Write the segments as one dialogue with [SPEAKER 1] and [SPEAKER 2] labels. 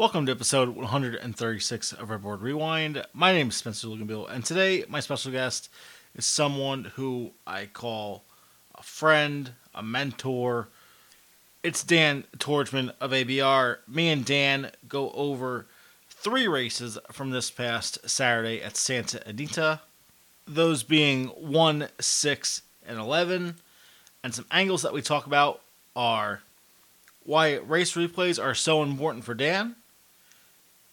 [SPEAKER 1] Welcome to episode 136 of Redboard Rewind. My name is Spencer Luganbill, and today my special guest is someone who I call a friend, a mentor. It's Dan Tordjman of ABR. Me and Dan go over three races from this past Saturday at Santa Anita, those being 1, 6, and 11. And some angles that we talk about are why race replays are so important for Dan,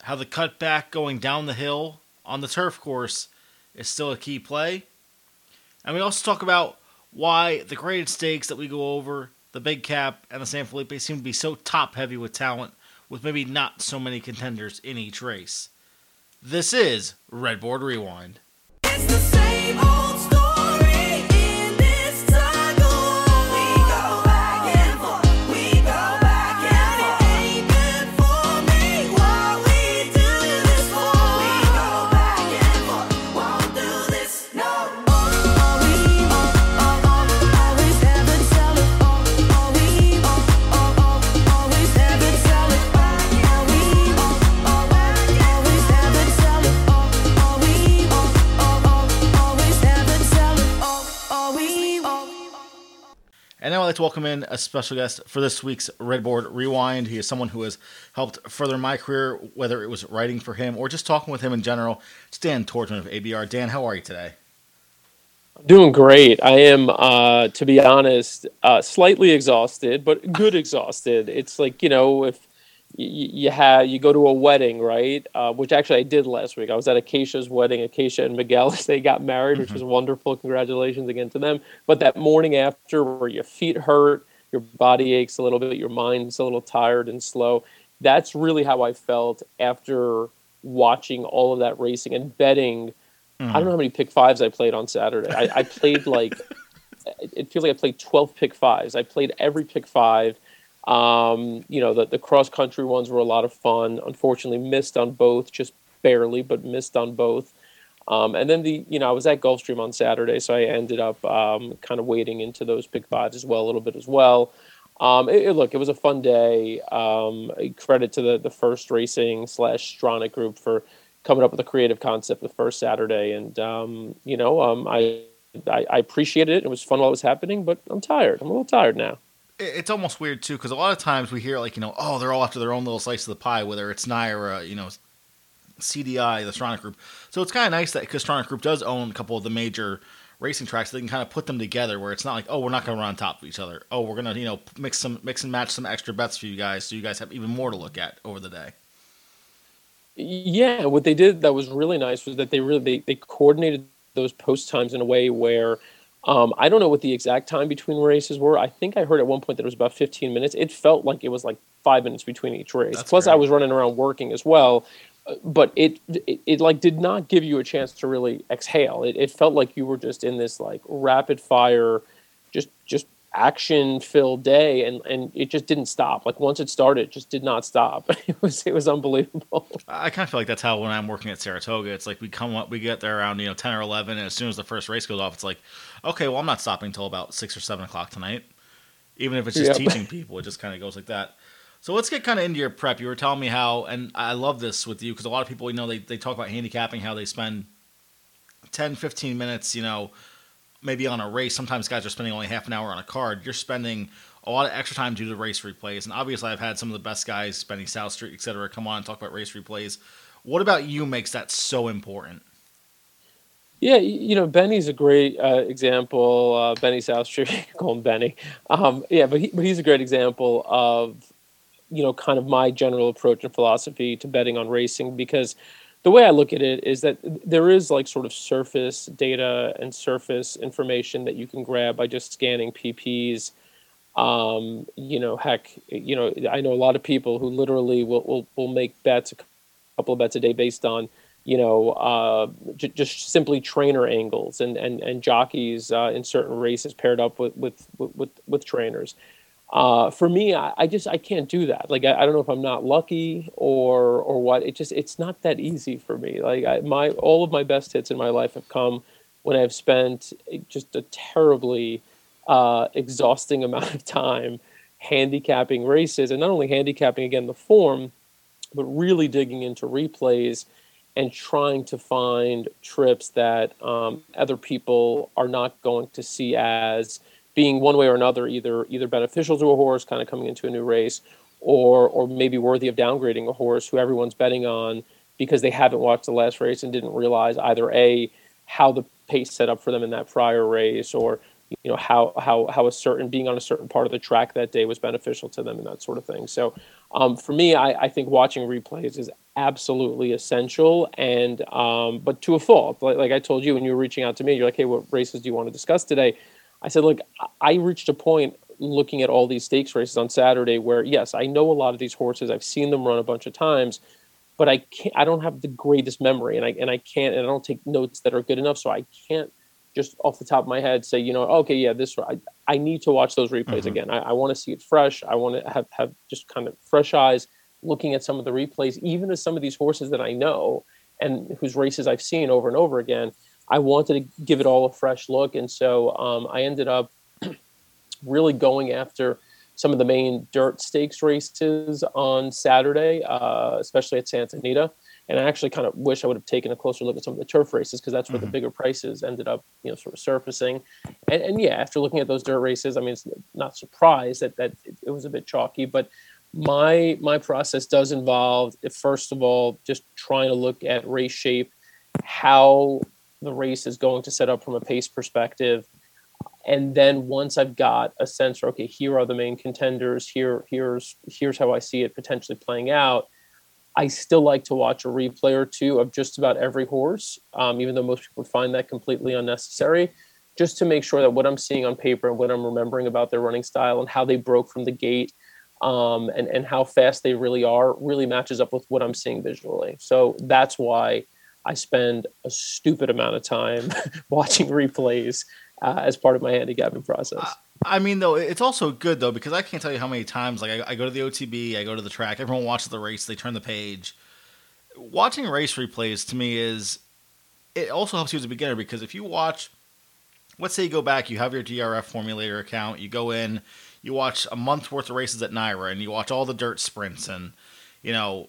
[SPEAKER 1] how the cutback going down the hill on the turf course is still a key play. And we also talk about why the graded stakes that we go over, the Big Cap and the San Felipe, seem to be so top heavy with talent, with maybe not so many contenders in each race. This is Redboard Rewind. I'd like to welcome in a special guest for this week's Redboard Rewind. He is someone who has helped further my career, whether it was writing for him or just talking with him in general. It's Dan Tordjman of ABR. Dan, how are you today?
[SPEAKER 2] Doing great. I am, uh, to be honest, uh, slightly exhausted, but good exhausted. It's like you know, if you, you have you go to a wedding, right? Uh, which actually I did last week. I was at Acacia's wedding. Acacia and Miguel, they got married, which was wonderful. Congratulations again to them. But that morning after, where your feet hurt, your body aches a little bit, your mind's a little tired and slow. That's really how I felt after watching all of that racing and betting. I don't know how many pick fives I played on Saturday. I, I played like it feels like I played twelve pick fives. I played every pick five. Um, you know, the the cross country ones were a lot of fun. Unfortunately, missed on both, just barely, but missed on both. Um, and then the you know I was at Gulfstream on Saturday, so I ended up um, kind of wading into those pick fives as well a little bit as well. Um, it, it- look, it was a fun day. Um, credit to the the first racing slash Stronach group for coming up with a creative concept the first Saturday, and um, you know um, I, I I appreciated it. It was fun while it was happening, but I'm tired. I'm a little tired now.
[SPEAKER 1] It- It's almost weird too, because a lot of times we hear like you know, oh, they're all after their own little slice of the pie, whether it's NYRA, you know, CDI, the Stronach Group. So it's kind of nice that because Group does own a couple of the major racing tracks, they can kind of put them together where it's not like, oh, we're not going to run on top of each other. Oh, we're going to you know mix some mix and match some extra bets for you guys, so you guys have even more to look at over the day.
[SPEAKER 2] Yeah, what they did that was really nice was that they really they, they coordinated those post times in a way where um, I don't know what the exact time between races were. I think I heard at one point that it was about 15 minutes. It felt like it was like five minutes between each race.
[SPEAKER 1] That's
[SPEAKER 2] Plus, I was running around working as well. Uh, But it, it it like did not give you a chance to really exhale. It, it felt like you were just in this like rapid fire, just just action filled day, and and it just didn't stop. Like once it started, it just did not stop. It was it was unbelievable.
[SPEAKER 1] I kind of feel like that's how when I'm working at Saratoga, it's like we come up, we get there around you know ten or eleven, and as soon as the first race goes off, it's like, okay, well I'm not stopping until about six or seven o'clock tonight, even if it's just
[SPEAKER 2] Yep.
[SPEAKER 1] teaching people. It just kind of goes like that. So let's get kind of into your prep. You were telling me how, and I love this with you because a lot of people, you know, they they talk about handicapping, how they spend 10, 15 minutes, you know, maybe on a race. Sometimes guys are spending only half an hour on a card. You're spending a lot of extra time due to race replays. And obviously, I've had some of the best guys spending South Street, et cetera, come on and talk about race replays. What about you makes that so important?
[SPEAKER 2] Yeah, you know, Benny's a great uh, example. Uh, Benny South Street, call him Benny. Um, yeah, but he, but he's a great example of, you know, kind of my general approach and philosophy to betting on racing because the way I look at it is that there is like sort of surface data and surface information that you can grab by just scanning PPs. Um, you know, heck, you know, I know a lot of people who literally will, will, will make bets, a couple of bets a day based on you know, uh, j- just simply trainer angles and and and jockeys uh, in certain races paired up with with with, with trainers. Uh, for me, I, I just I can't do that. Like I, I don't know if I'm not lucky or or what. It just it's not that easy for me. Like I, my all of my best hits in my life have come when I've spent just a terribly uh, exhausting amount of time handicapping races, and not only handicapping again the form, but really digging into replays and trying to find trips that um, other people are not going to see as being one way or another either either beneficial to a horse kind of coming into a new race or or maybe worthy of downgrading a horse who everyone's betting on because they haven't watched the last race and didn't realize either a how the pace set up for them in that prior race or you know how how how a certain being on a certain part of the track that day was beneficial to them and that sort of thing. So um, for me I, I think watching replays is absolutely essential and um, but to a fault. Like, like i told you when you were reaching out to me you're like hey what races do you want to discuss today i said look I- reached a point looking at all these stakes races on saturday where yes i know a lot of these horses. I've seen them run a bunch of times but i can't i don't have the greatest memory and i and i can't and i don't take notes that are good enough. So i can't just off the top of my head say you know okay yeah this i, I need to watch those replays
[SPEAKER 1] Mhm.
[SPEAKER 2] again. I, I want to see it fresh. I want to have have just kind of fresh eyes looking at some of the replays even as some of these horses that i know and whose races i've seen over and over again i wanted to give it all a fresh look and so um, i ended up really going after some of the main dirt stakes races on Saturday, uh, especially at Santa Anita. And I actually kind of wish I would have taken a closer look at some of the turf races because that's where the
[SPEAKER 1] Mhm.
[SPEAKER 2] bigger prices ended up, you know, sort of surfacing. And, and yeah, after looking at those dirt races, I mean, it's not surprised that that it, it was a bit chalky, but my my process does involve first of all just trying to look at race shape, how the race is going to set up from a pace perspective, and then once I've got a sense okay, here are the main contenders, here here's here's how I see it potentially playing out. I still like to watch a replay or two of just about every horse, um, even though most people find that completely unnecessary, just to make sure that what I'm seeing on paper and what I'm remembering about their running style and how they broke from the gate um, and, and how fast they really are really matches up with what I'm seeing visually. So that's why I spend a stupid amount of time watching replays uh, as part of my handicapping process.
[SPEAKER 1] I mean, though, it's also good though because I can't tell you how many times like I, I go to the OTB, I go to the track, everyone watches the race, they turn the page. Watching race replays to me is it also helps you as a beginner because if you watch, let's say you go back, you have your DRF formulator account, you go in, you watch a month worth of races at NYRA, and you watch all the dirt sprints, and you know,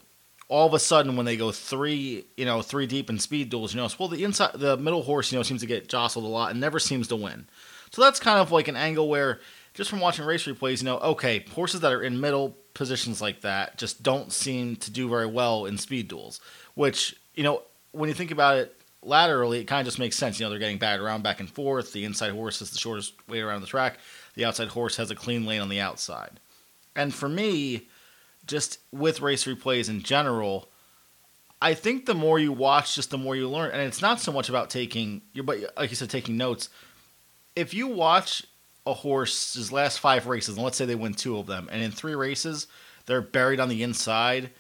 [SPEAKER 1] all of a sudden when they go three, you know, three deep in speed duels, you know, well the inside, the middle horse, you know, seems to get jostled a lot and never seems to win. So that's kind of like an angle where just from watching race replays, you know, okay, horses that are in middle positions like that just don't seem to do very well in speed duels. Which, you know, when you think about it laterally, it kind of just makes sense. You know, they're getting batted around back and forth. The inside horse is the shortest way around the track. The outside horse has a clean lane on the outside. And for me, just with race replays in general, I think the more you watch, just the more you learn. And it's not so much about taking, your, but like you said, taking notes if you watch a horse's last five races, and let's say they win two of them, and in three races they're buried on the inside,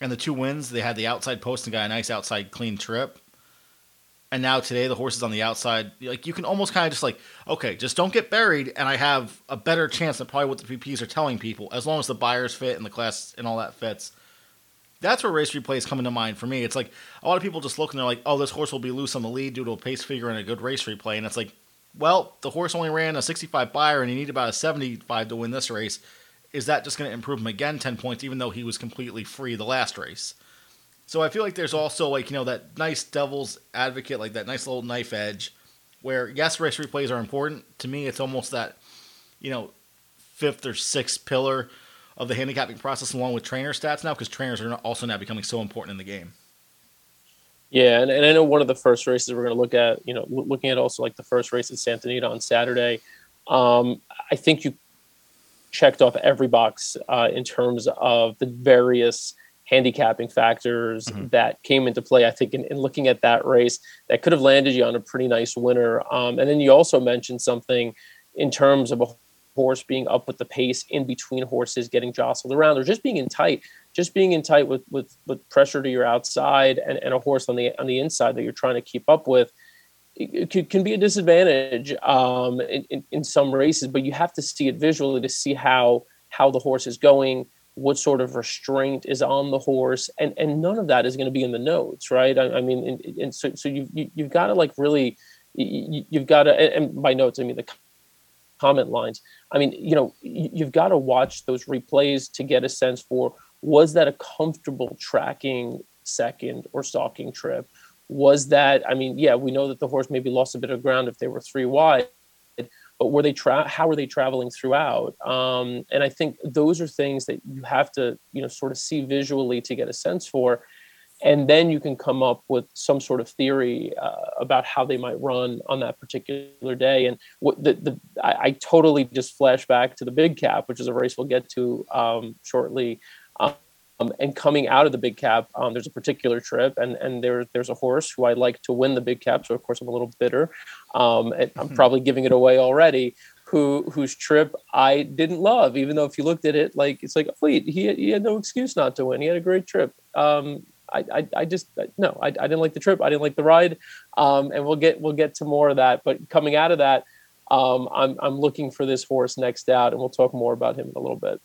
[SPEAKER 1] and the two wins they had the outside post and got a nice outside clean trip, and now today the horse is on the outside. Like you can almost kind of just like, okay, just don't get buried, and I have a better chance than probably what the PPs are telling people, as long as the Beyers fit and the class and all that fits. That's where race replays coming to mind for me. It's like a lot of people just look and they're like, oh, this horse will be loose on the lead due to a pace figure and a good race replay, and it's like well, the horse only ran a 65 Beyer and he needed about a 75 to win this race. Is that just going to improve him again 10 points, even though he was completely free the last race? So I feel like there's also like, you know, that nice devil's advocate, like that nice little knife edge where, yes, race replays are important. To me, it's almost that, you know, fifth or sixth pillar of the handicapping process along with trainer stats now because trainers are also now becoming so important in the game.
[SPEAKER 2] Yeah, and, and I know one of the first races we're going to look at, you know, loo- looking at also like the first race at Santa Anita on Saturday. Um, I think you checked off every box uh, in terms of the various handicapping factors
[SPEAKER 1] Mhm.
[SPEAKER 2] that came into play. I think in, in looking at that race, that could have landed you on a pretty nice winner. Um, and then you also mentioned something in terms of a horse being up with the pace in between horses getting jostled around or just being in tight just being in tight with with with pressure to your outside and, and a horse on the on the inside that you're trying to keep up with it, can be a disadvantage um, in, in, in some races but you have to see it visually to see how how the horse is going what sort of restraint is on the horse and and none of that is going to be in the notes right i, I mean and, and so, so you, you you've got to like really you, you've got to and by notes i mean the comment lines i mean you know you- you've got to watch those replays to get a sense for was that a comfortable tracking second or stalking trip? Was that, I mean, yeah, we know that the horse maybe lost a bit of ground if they were three wide, were they tra- how were they traveling throughout? Um, and I think those are things that you have to, you know, sort of see visually to get a sense for and then you can come up with some sort of theory uh, about how they might run on that particular day. And what the, the I, I totally just flash back to the big cap, which is a race we'll get to um, shortly. Um, and coming out of the big cap, um, there's a particular trip, and and there there's a horse who I like to win the big cap. So of course I'm a little bitter. Um, and I'm probably giving it away already. Who whose trip I didn't love, even though if you looked at it, like it's like wait, he he had no excuse not to win. He had a great trip. Um, I, I, I just no, I, I didn't like the trip. I didn't like the ride, um, and we'll get we'll get to more of that. But coming out of that, um, I'm I'm looking for this horse next out, and we'll talk more about him in a little bit.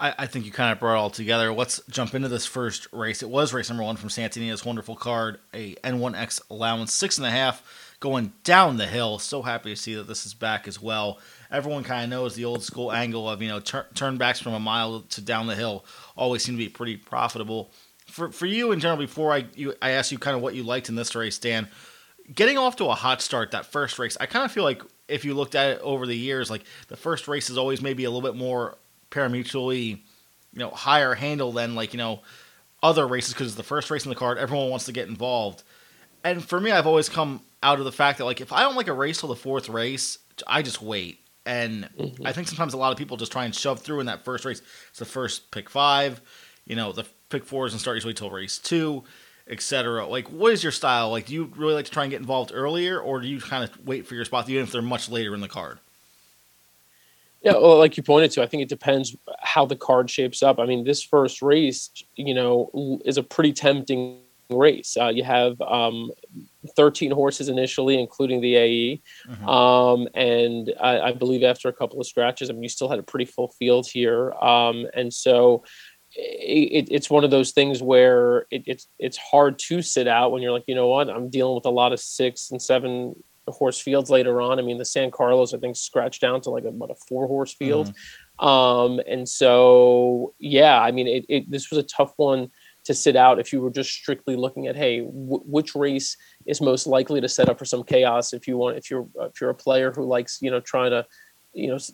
[SPEAKER 1] I, I think you kind of brought it all together. Let's jump into this first race. It was race number one from Santa Anita's wonderful card, a N1X allowance, six and a half, going down the hill. So happy to see that this is back as well. Everyone kind of knows the old school angle of, you know, tur- turnbacks from a mile to down the hill always seem to be pretty profitable. For, for you in general, before I you, I ask you kind of what you liked in this race, Dan, getting off to a hot start that first race, I kind of feel like if you looked at it over the years, like the first race is always maybe a little bit more paramutually, you know, higher handle than like you know other races because it's the first race in the card. Everyone wants to get involved, and for me, I've always come out of the fact that like if I don't like a race till the fourth race, I just wait. And
[SPEAKER 2] Mhm.
[SPEAKER 1] I think sometimes a lot of people just try and shove through in that first race. It's the first pick five, you know, the pick four doesn't start usually till race two, etc. Like, what is your style? Like, do you really like to try and get involved earlier, or do you kind of wait for your spot, even if they're much later in the card?
[SPEAKER 2] Yeah, well, like you pointed to, I think it depends how the card shapes up. I mean, this first race, you know, is a pretty tempting race. Uh, you have um, 13 horses initially, including the AE.
[SPEAKER 1] Mhm.
[SPEAKER 2] Um, and I, I believe after a couple of scratches, I mean, you still had a pretty full field here. Um, and so it, it's one of those things where it, it's it's hard to sit out when you're like, you know what, I'm dealing with a lot of six and seven horse fields later on. I mean, the San Carlos, I think, scratched down to like a, what a four horse field. Um, and so, yeah, I mean, it, it, this was a tough one to sit out if you were just strictly looking at, hey, w- which race is most likely to set up for some chaos? If you want, if you're if you're a player who likes, you know, trying to, you know, s-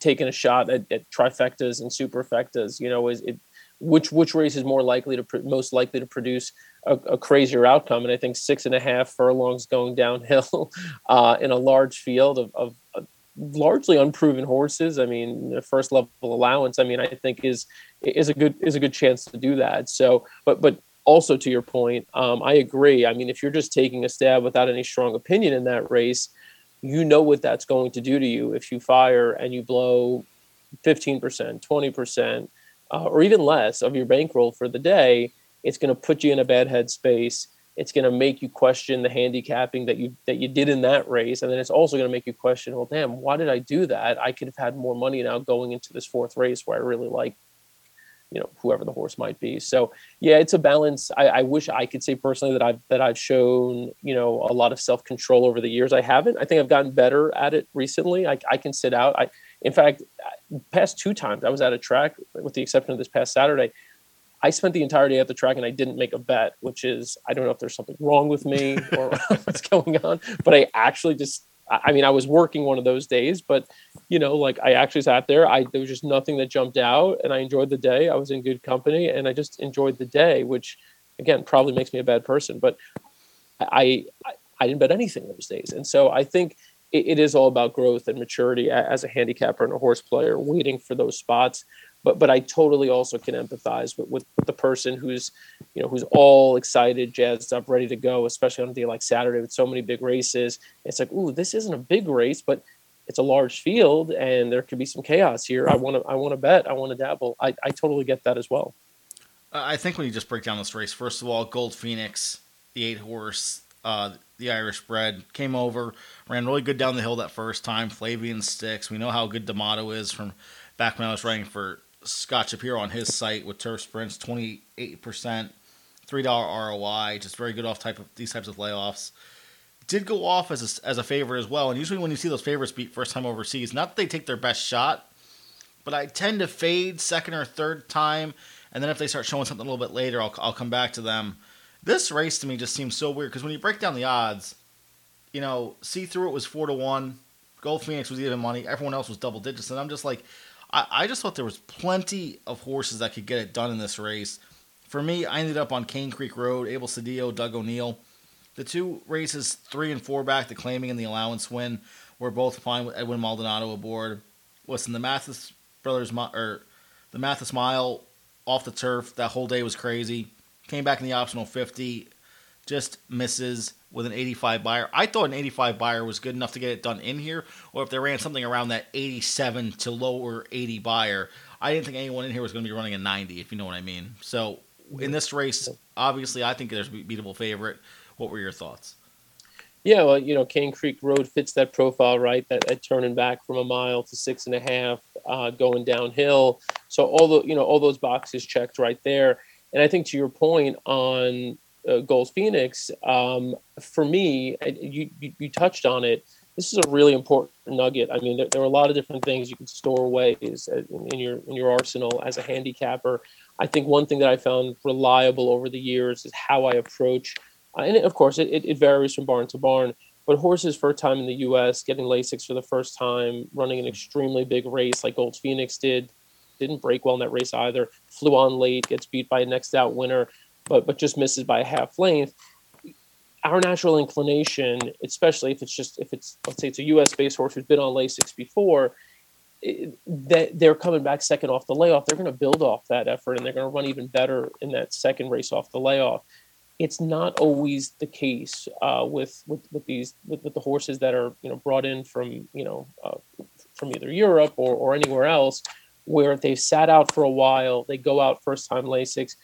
[SPEAKER 2] taking a shot at, at trifectas and superfectas, you know, is it which which race is more likely to most likely to produce a, a crazier outcome? And I think six and a half furlongs going downhill uh, in a large field of, of, largely unproven horses. I mean, the first level allowance. I mean, I think is is a good is a good chance to do that. So, but but also to your point, um, I agree. I mean, if you're just taking a stab without any strong opinion in that race, you know what that's going to do to you if you fire and you blow fifteen percent, twenty percent, uh, or even less of your bankroll for the day. It's going to put you in a bad headspace. It's going to make you question the handicapping that you that you did in that race. And then it's also going to make you question well damn why did i do that? I could have had more money now going into this fourth race where i really like you know whoever the horse might be. So yeah it's a balance. I, I wish i could say personally that i've that i've shown you know a lot of self-control over the years. I haven't. I think i've gotten better at it recently. I, I can sit out. I in fact past two times i was at a track with the exception of this past saturday I spent the entire day at the track and I didn't make a bet, which is I don't know if there's something wrong with me or what's going on, but I actually just I mean I was working one of those days, but you know like I actually sat there. I there was just nothing that jumped out, and I enjoyed the day. I was in good company, and I just enjoyed the day, which again probably makes me a bad person, but I I, I didn't bet anything those days, and so I think it, it is all about growth and maturity as a handicapper and a horse player, waiting for those spots but but I totally also can empathize with, with, the person who's you know who's all excited, jazzed up, ready to go, especially on a day like Saturday with so many big races. It's like, ooh, this isn't a big race, but it's a large field and there could be some chaos here. I want to I want to bet, I want to dabble. I, I totally get that as well.
[SPEAKER 1] I think when you just break down this race, first of all, Gold Phoenix, the eight horse, uh, the Irish bred, came over, ran really good down the hill that first time. Flavien Sticks. We know how good D'Amato is from back when I was writing for Scott Shapiro on his site with turf sprints, twenty eight percent, three dollar ROI, just very good off type of these types of layoffs. Did go off as a, as a favorite as well, and usually when you see those favorites beat first time overseas, not that they take their best shot, but I tend to fade second or third time and then if they start showing something a little bit later, I'll I'll come back to them. This race to me just seems so weird because when you break down the odds, you know, see through it was four to one, Gold Phoenix was even money, everyone else was double digits, and I'm just like, I, I just thought there was plenty of horses that could get it done in this race. For me, I ended up on Cane Creek Road, Abel Cedillo, Doug O'Neill. The two races, three and four back, the claiming and the allowance win, were both fine with Edwin Maldonado aboard. Listen, the Mathis brothers, or the Mathis Mile off the turf, that whole day was crazy. Came back in the optional 50, just misses with an 85 Beyer. I thought an 85 Beyer was good enough to get it done in here, or if they ran something around that 87 to lower 80 Beyer, I didn't think anyone in here was going to be running a 90, if you know what I mean. So in this race, obviously, I think there's a beatable favorite. What were your thoughts?
[SPEAKER 2] Yeah, well, you know, Cane Creek Road fits that profile, right? That, that turning back from a mile to six and a half, uh, going downhill. So all the, you know, all those boxes checked right there. And I think to your point on uh, Gold Phoenix, um, for me, you, you you touched on it. This is a really important nugget. I mean, there, there are a lot of different things you can store away uh, in, in your in your arsenal as a handicapper. I think one thing that I found reliable over the years is how I approach uh, and of course, it, it, it varies from barn to barn. But horses first time in the U.S. getting Lasix for the first time, running an extremely big race like Gold Phoenix did, didn't break well in that race either. Flew on late, gets beat by a next out winner, but but just misses by a half length. Our natural inclination, especially if it's just if it's let's say it's a U.S. based horse who's been on Lasix before, that they're coming back second off the layoff. They're going to build off that effort and they're going to run even better in that second race off the layoff it's not always the case uh, with, with with these with, with the horses that are you know brought in from you know uh, from either Europe or, or anywhere else, where they've sat out for a while, they go out first time Lasix,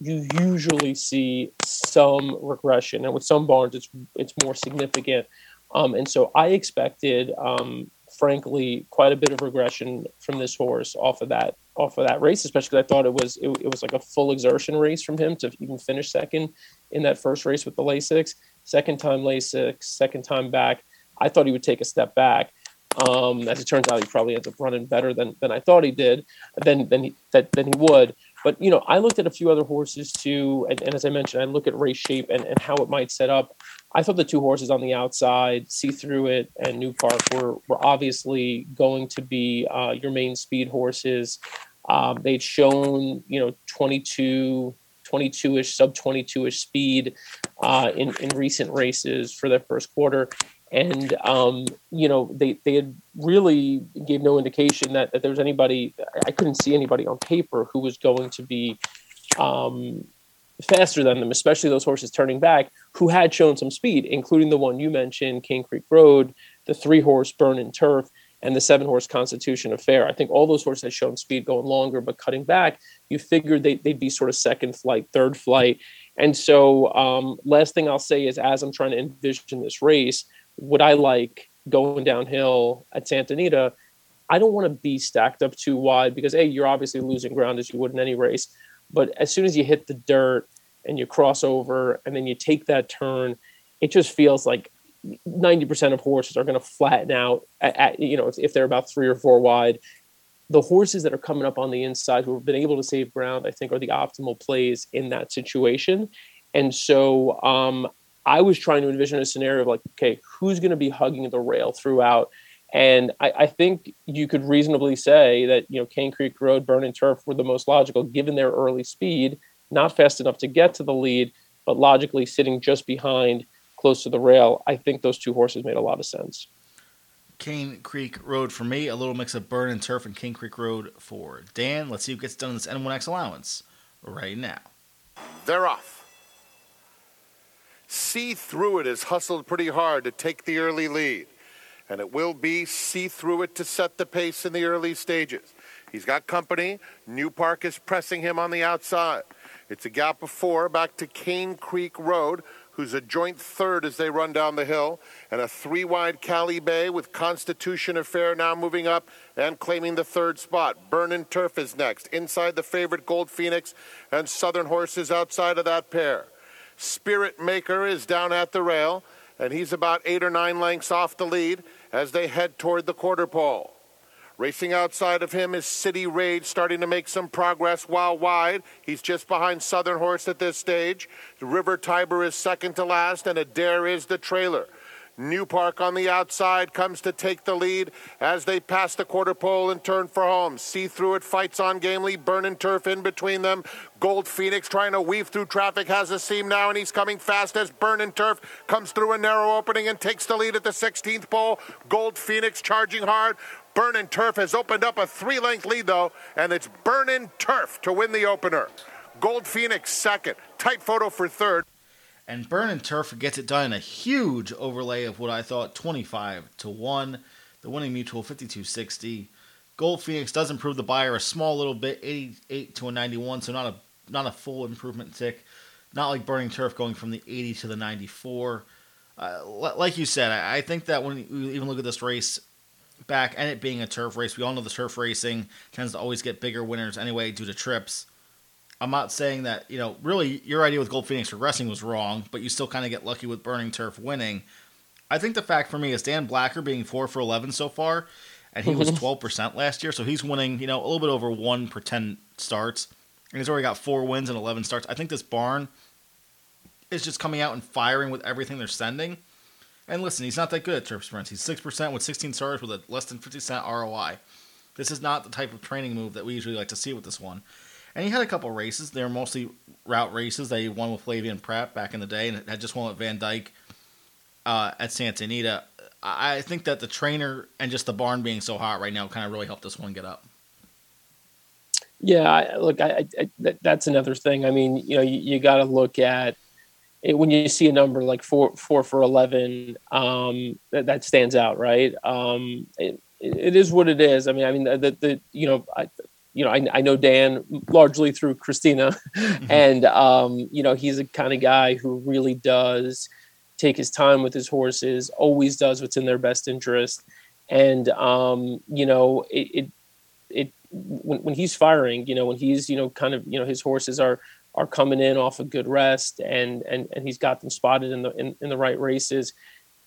[SPEAKER 2] you usually see some regression, and with some barns, it's it's more significant. Um, and so I expected, um, frankly, quite a bit of regression from this horse off of that off of that race, especially because I thought it was it, it was like a full exertion race from him to even finish second in that first race with the Lasix. Second time Lasix, second time back. I thought he would take a step back. Um, as it turns out, he probably ends up running better than, than I thought he did, than than he that than he would. But you know, I looked at a few other horses too, and, and as I mentioned, I look at race shape and, and how it might set up. I thought the two horses on the outside, See Through It and New Park, were were obviously going to be uh, your main speed horses. Um, they'd shown, you know, 22, 22-ish, sub 22-ish speed uh, in, in recent races for their first quarter. And, um, you know, they, they had really gave no indication that, that there was anybody, I couldn't see anybody on paper who was going to be um, faster than them, especially those horses turning back who had shown some speed, including the one you mentioned, King Creek Road, the three horse Burn and Turf, and the seven horse Constitution Affair. I think all those horses had shown speed going longer, but cutting back, you figured they, they'd be sort of second flight, third flight. And so, um, last thing I'll say is as I'm trying to envision this race, would I like going downhill at Santa Anita? I don't want to be stacked up too wide because, A, you're obviously losing ground as you would in any race. But as soon as you hit the dirt and you cross over and then you take that turn, it just feels like 90% of horses are going to flatten out at, at, you know if, if they're about three or four wide the horses that are coming up on the inside who have been able to save ground i think are the optimal plays in that situation and so um, i was trying to envision a scenario of like okay who's going to be hugging the rail throughout and I, I think you could reasonably say that you know cane creek road burn and turf were the most logical given their early speed not fast enough to get to the lead but logically sitting just behind close to the rail, I think those two horses made a lot of sense.
[SPEAKER 1] Cane Creek Road for me, a little mix of Burn and Turf and Cane Creek Road for Dan. Let's see who gets done in this N1X allowance right now.
[SPEAKER 3] They're off. See Through It has hustled pretty hard to take the early lead. And it will be See Through It to set the pace in the early stages. He's got company. New Park is pressing him on the outside. It's a gap of four back to Cane Creek Road, who's a joint third as they run down the hill, and a three wide Cali Bay with Constitution Affair now moving up and claiming the third spot. Burnin' Turf is next, inside the favorite Gold Phoenix, and Southern Horses outside of that pair. Spirit Maker is down at the rail, and he's about eight or nine lengths off the lead as they head toward the quarter pole. Racing outside of him is City Rage, starting to make some progress while wide. He's just behind Southern Horse at this stage. River Tiber is second to last, and Adair is the trailer. New Park on the outside comes to take the lead as they pass the quarter pole and turn for home. See through it, fights on gamely, burning turf in between them. Gold Phoenix trying to weave through traffic has a seam now, and he's coming fast as Burning Turf comes through a narrow opening and takes the lead at the 16th pole. Gold Phoenix charging hard. Burning Turf has opened up a three length lead, though, and it's Burning Turf to win the opener. Gold Phoenix second. Tight photo for third.
[SPEAKER 1] And Burn and Turf gets it done in a huge overlay of what I thought 25 to 1. The winning mutuel 5260. Gold Phoenix does improve the Beyer a small little bit, 88 to a 91, so not a not a full improvement tick. Not like Burning Turf going from the 80 to the 94. Uh, li- like you said, I think that when you even look at this race back and it being a turf race, we all know the turf racing tends to always get bigger winners anyway due to trips. I'm not saying that, you know, really your idea with Gold Phoenix progressing was wrong, but you still kind of get lucky with Burning Turf winning. I think the fact for me is Dan Blacker being 4 for 11 so far, and he was 12% last year, so he's winning, you know, a little bit over 1 per 10 starts. And he's already got 4 wins and 11 starts. I think this barn is just coming out and firing with everything they're sending. And listen, he's not that good at turf sprints. He's 6% with 16 starts with a less than 50 cent ROI. This is not the type of training move that we usually like to see with this one. And he had a couple races. They were mostly route races he won with Flavien Prat back in the day, and had just won with Van Dyke uh, at Santa Anita. I think that the trainer and just the barn being so hot right now kind of really helped this one get up.
[SPEAKER 2] Yeah, I, look, I, I, I- that, that's another thing. I mean, you know, you, you got to look at it when you see a number like four four for eleven. Um, that, that stands out, right? Um, it, it is what it is. I mean, I mean, the, the you know, I, you know, I, I know Dan largely through Christina, and um, you know, he's a kind of guy who really does take his time with his horses. Always does what's in their best interest, and um, you know, it, it it when, when he's firing, you know, when he's, you know, kind of, you know, his horses are are coming in off a good rest and and and he's got them spotted in the in, in the right races,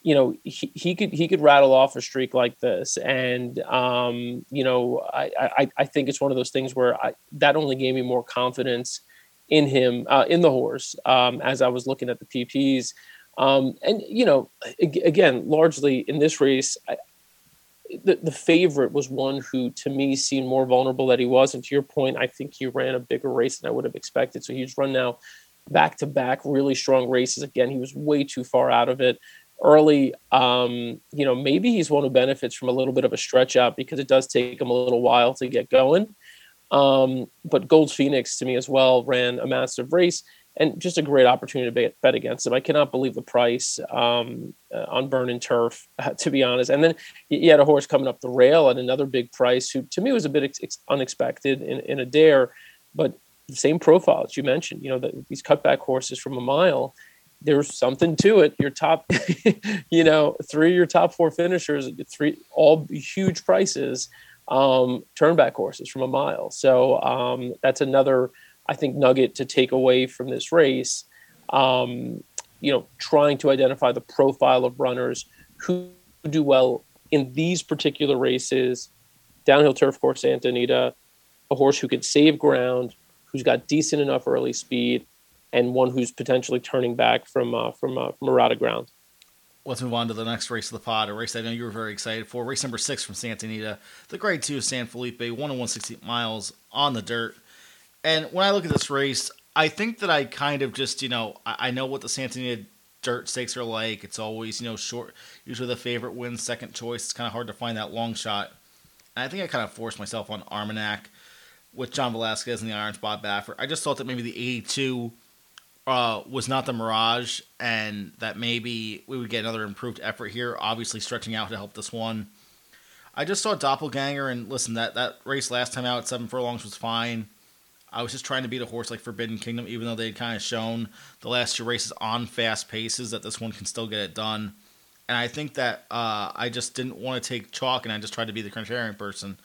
[SPEAKER 2] you know, he, he could he could rattle off a streak like this. And um, you know, I, I I think it's one of those things where I that only gave me more confidence in him, uh, in the horse, um, as I was looking at the PPs. Um, and you know, ag- again, largely in this race, I, the, the favorite was one who to me seemed more vulnerable that he was. And to your point, I think he ran a bigger race than I would have expected. So he's run now back to back really strong races. Again, he was way too far out of it early. Um, you know, maybe he's one who benefits from a little bit of a stretch out because it does take him a little while to get going. Um, but Gold Phoenix to me as well ran a massive race and just a great opportunity to bet, against him. I cannot believe the price um, uh, on Burning Turf, to be honest. And then you had a horse coming up the rail at another big price, who to me was a bit ex- unexpected in, in Adair, but the same profile as you mentioned. You know, the, these cutback horses from a mile. There's something to it. Your top, you know, three of your top four finishers, three all huge prices, um, turnback horses from a mile. So um, that's another I think nugget to take away from this race. Um, you know, trying to identify the profile of runners who do well in these particular races, downhill turf course Santa Anita, a horse who can save ground, who's got decent enough early speed, and one who's potentially turning back from uh, from uh, from errata ground.
[SPEAKER 1] Let's move on to the next race of the pod, a race I know you were very excited for. Race number six from Santa Anita, the Grade 2 San Felipe, 1 and 160 miles on the dirt. And when I look at this race, I think that I kind of just, you know, I, I know what the Santa Anita dirt stakes are like. It's always, you know, short. Usually the favorite wins second choice. It's kind of hard to find that long shot. And I think I kind of forced myself on Armagnac with John Velazquez and the Iron Spot Baffert. I just thought that maybe the 82 uh, was not the Mirage and that maybe we would get another improved effort here, obviously stretching out to help this one. I just saw Doppelganger and listen, that, that race last time out seven furlongs was fine. I was just trying to beat a horse like Forbidden Kingdom, even though they had kind of shown the last two races on fast paces that this one can still get it done. And I think that uh, I just didn't want to take chalk, and I just tried to be the contrarian person.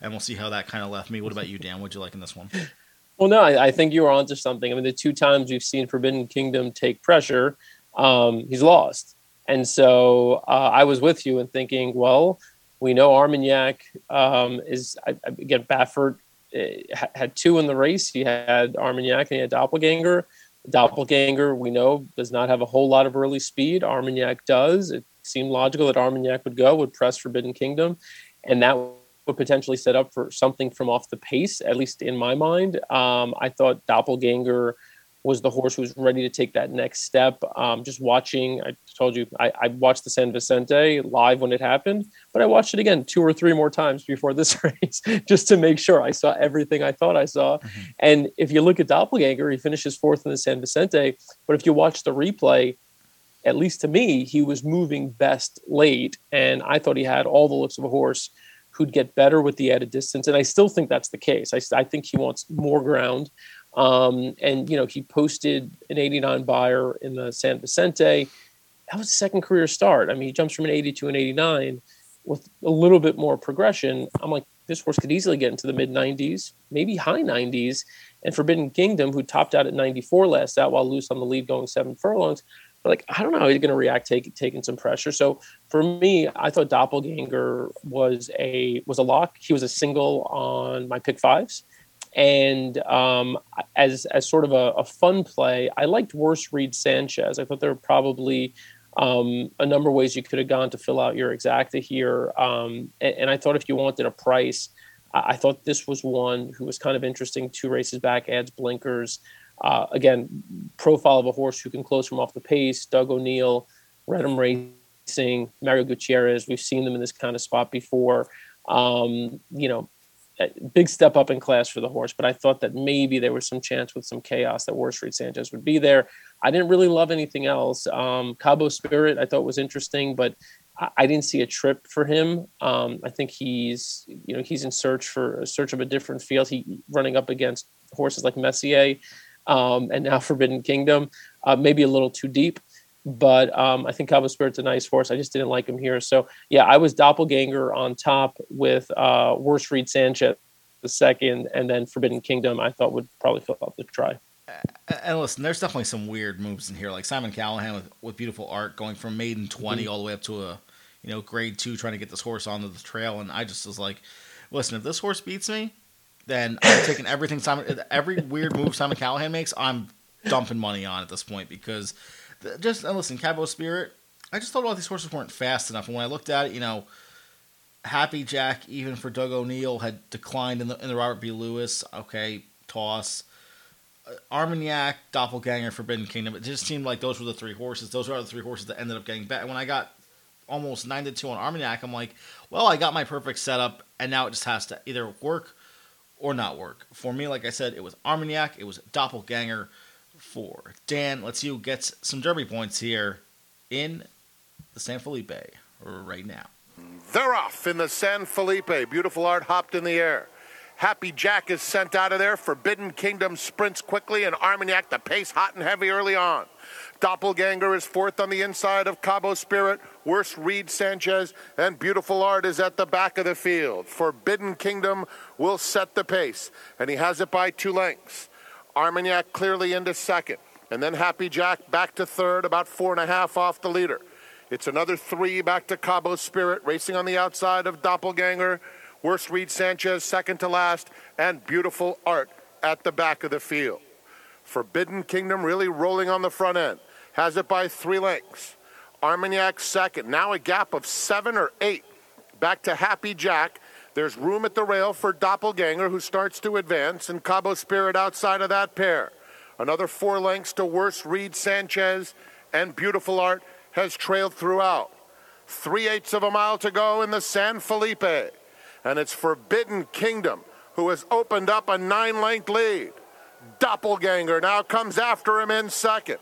[SPEAKER 1] And we'll see how that kind of left me. What about you, Dan? What'd you like in this one?
[SPEAKER 2] Well, no, I, I think you were onto something. I mean, the two times we've seen Forbidden Kingdom take pressure, um, he's lost. And so uh, I was with you in thinking, well, We know Armagnac um, is I, again Baffert uh, had two in the race. He had Armagnac and he had Doppelganger. Doppelganger, we know, does not have a whole lot of early speed. Armagnac does. It seemed logical that Armagnac would go, would press Forbidden Kingdom, and that would potentially set up for something from off the pace, at least in my mind. Um, I thought Doppelganger was the horse who was ready to take that next step. Um, just watching, I told you, I, I watched the San Vicente live when it happened, but I watched it again two or three more times before this race just to make sure I saw everything I thought I saw. And if you look at Doppelganger, he finishes fourth in the San Vicente, but if you watch the replay, at least to me, he was moving best late, and I thought he had all the looks of a horse who'd get better with the added distance, and I still think that's the case. I, I think he wants more ground, um, and you know he posted an 89 Beyer in the San Vicente. That was a second career start. I mean, he jumps from an 80 to an 89 with a little bit more progression. I'm like, this horse could easily get into the mid 90s, maybe high 90s. And Forbidden Kingdom, who topped out at 94 last out while loose on the lead going seven furlongs, like I don't know how he's going to react take, taking some pressure. So for me, I thought Doppelganger was a was a lock. He was a single on my pick fives, and um, as as sort of a, a fun play, I liked Worse Reed Sanchez. I thought there were probably um, a number of ways you could have gone to fill out your exacta here, um, and, and I thought if you wanted a price, I, I thought this was one who was kind of interesting. Two races back, adds blinkers. Uh, again, profile of a horse who can close from off the pace. Doug O'Neill, Reddam Racing, Mario Gutierrez. We've seen them in this kind of spot before. Um, you know, big step up in class for the horse, but I thought that maybe there was some chance with some chaos that War Street Sanchez would be there. I didn't really love anything else. Um, Cabo Spirit I thought was interesting, but I, didn't see a trip for him. Um, I think he's you know he's in search for search of a different field. He running up against horses like Messier um, and now Forbidden Kingdom, uh, maybe a little too deep. But um, I think Cabo Spirit's a nice horse. I just didn't like him here. So yeah, I was Doppelganger on top with uh, Worst Reed Sanchez the second, and then Forbidden Kingdom. I thought would probably fill out the try.
[SPEAKER 1] And listen, there's definitely some weird moves in here, like Simon Callaghan with, with beautiful art going from maiden 20 all the way up to a you know grade two, trying to get this horse onto the trail. And I just was like, listen, if this horse beats me, then I'm taking everything Simon, every weird move Simon Callaghan makes, I'm dumping money on at this point because just listen, Cabo Spirit. I just thought all these horses weren't fast enough, and when I looked at it, you know, Happy Jack, even for Doug O'Neill, had declined in the in the Robert B. Lewis. Okay, toss. Uh, Armagnac, Doppelganger, Forbidden Kingdom. It just seemed like those were the three horses. Those are the three horses that ended up getting bet. And when I got almost nine to two on Armagnac, I'm like, well, I got my perfect setup, and now it just has to either work or not work. For me, like I said, it was Armagnac, it was Doppelganger. For Dan, let's see who gets some Derby points here in the San Felipe right now.
[SPEAKER 3] They're off in the San Felipe. Beautiful art hopped in the air. Happy Jack is sent out of there. Forbidden Kingdom sprints quickly, and Armagnac the pace hot and heavy early on. Doppelganger is fourth on the inside of Cabo Spirit. Worst Reed Sanchez and Beautiful Art is at the back of the field. Forbidden Kingdom will set the pace, and he has it by two lengths. Armagnac clearly into second, and then Happy Jack back to third, about four and a half off the leader. It's another three back to Cabo Spirit, racing on the outside of Doppelganger. Worst Reed Sanchez second to last, and Beautiful Art at the back of the field. Forbidden Kingdom really rolling on the front end. Has it by three lengths. Armagnac second. Now a gap of seven or eight. Back to Happy Jack. There's room at the rail for Doppelganger, who starts to advance, and Cabo Spirit outside of that pair. Another four lengths to Worse Reed Sanchez, and Beautiful Art has trailed throughout. Three eighths of a mile to go in the San Felipe. And it's Forbidden Kingdom, who has opened up a nine length lead. Doppelganger now comes after him in second.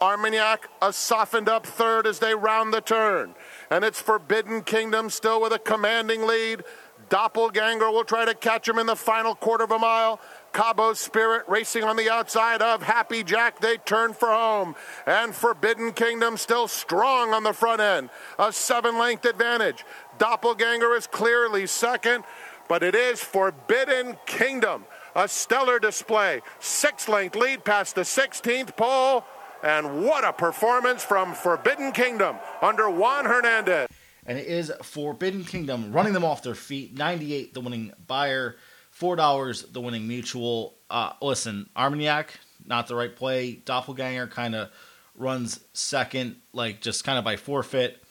[SPEAKER 3] Armagnac, a softened up third as they round the turn. And it's Forbidden Kingdom still with a commanding lead. Doppelganger will try to catch him in the final quarter of a mile. Cabo Spirit racing on the outside of Happy Jack. They turn for home. And Forbidden Kingdom still strong on the front end. A seven length advantage. Doppelganger is clearly second, but it is Forbidden Kingdom. A stellar display. Six length lead past the 16th pole. And what a performance from Forbidden Kingdom under Juan Hernandez.
[SPEAKER 1] and it is Forbidden Kingdom running them off their feet. 98 the winning Beyer, $4 the winning mutuel. Uh, listen, Armagnac, not the right play. Doppelganger kind of runs second, like just kind of by forfeit.